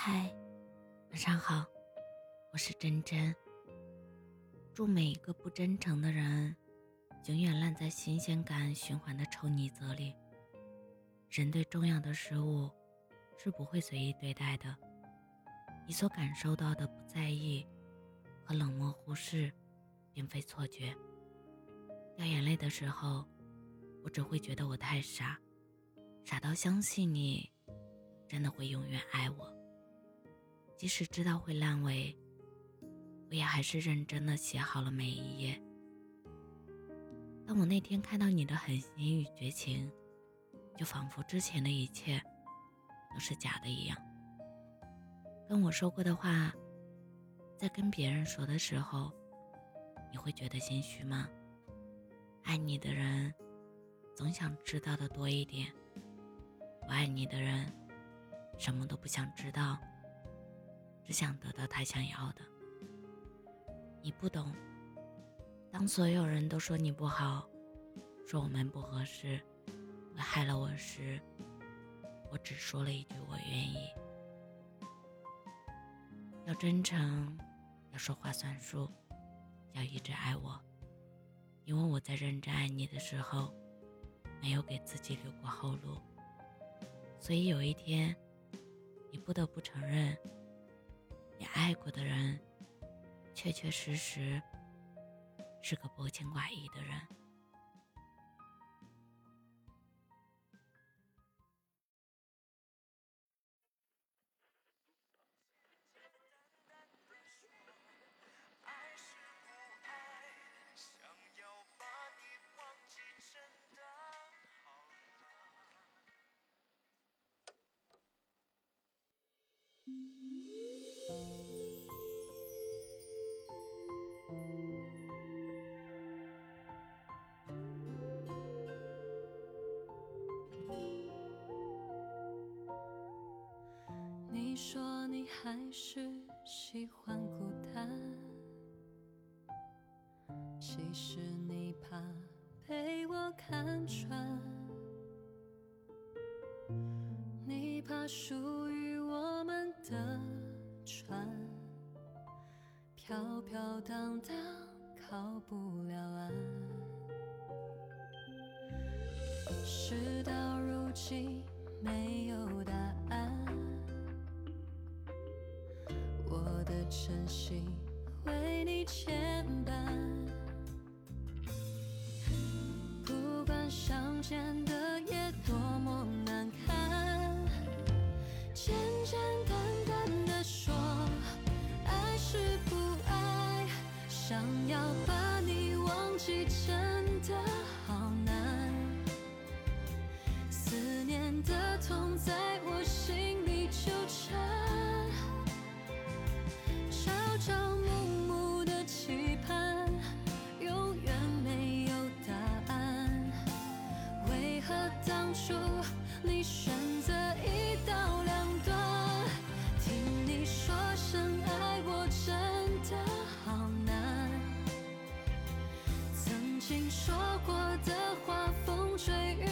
嗨，晚上好，我是真真。祝每一个不真诚的人，永远烂在新鲜感循环的臭泥泽里。人对重要的事物是不会随意对待的。你所感受到的不在意和冷漠忽视，并非错觉。掉眼泪的时候，我只会觉得我太傻，傻到相信你真的会永远爱我。即使知道会烂尾，我也还是认真的写好了每一页。当我那天看到你的狠心与绝情，就仿佛之前的一切都是假的一样。跟我说过的话，在跟别人说的时候，你会觉得心虚吗？爱你的人总想知道的多一点，不爱你的人什么都不想知道。只想得到他想要的。你不懂，当所有人都说你不好，说我们不合适，会害了我时，我只说了一句我愿意。要真诚，要说话算数，要一直爱我，因为我在认真爱你的时候，没有给自己留过后路，所以有一天，你不得不承认。你爱过的人，确确实实是个薄情寡义的人。说你还是喜欢孤单，其实你怕被我看穿，你怕属于我们的船？飘飘荡荡靠不了岸，事到如今没有答案。真心为你牵绊，不管相见的夜多么难堪，简简单单的说爱是不爱，想要把你忘记真的好难，思念的痛在的话，风吹雨。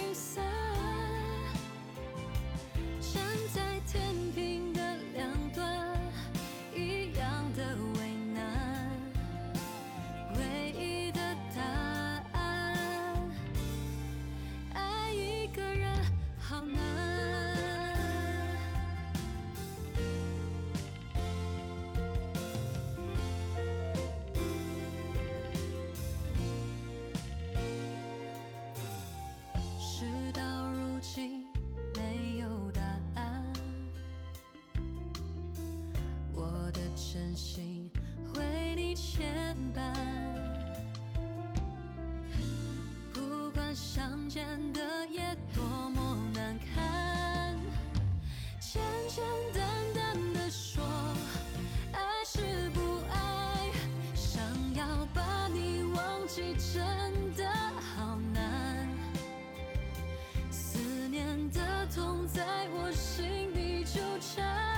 真心为你牵绊不管相见的夜多么难堪简简单单的说爱是不爱想要把你忘记真的好难。思念的痛在我心里纠缠。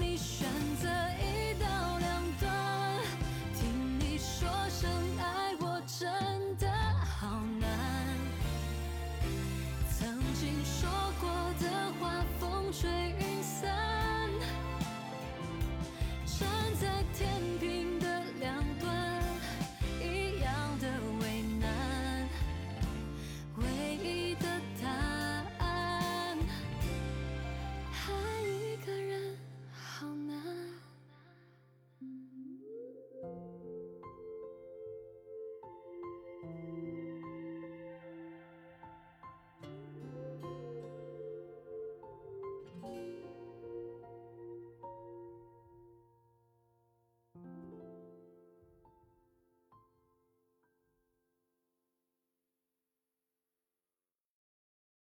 你选择一刀两断听你说声爱我真的好难。曾经说过的话风吹雨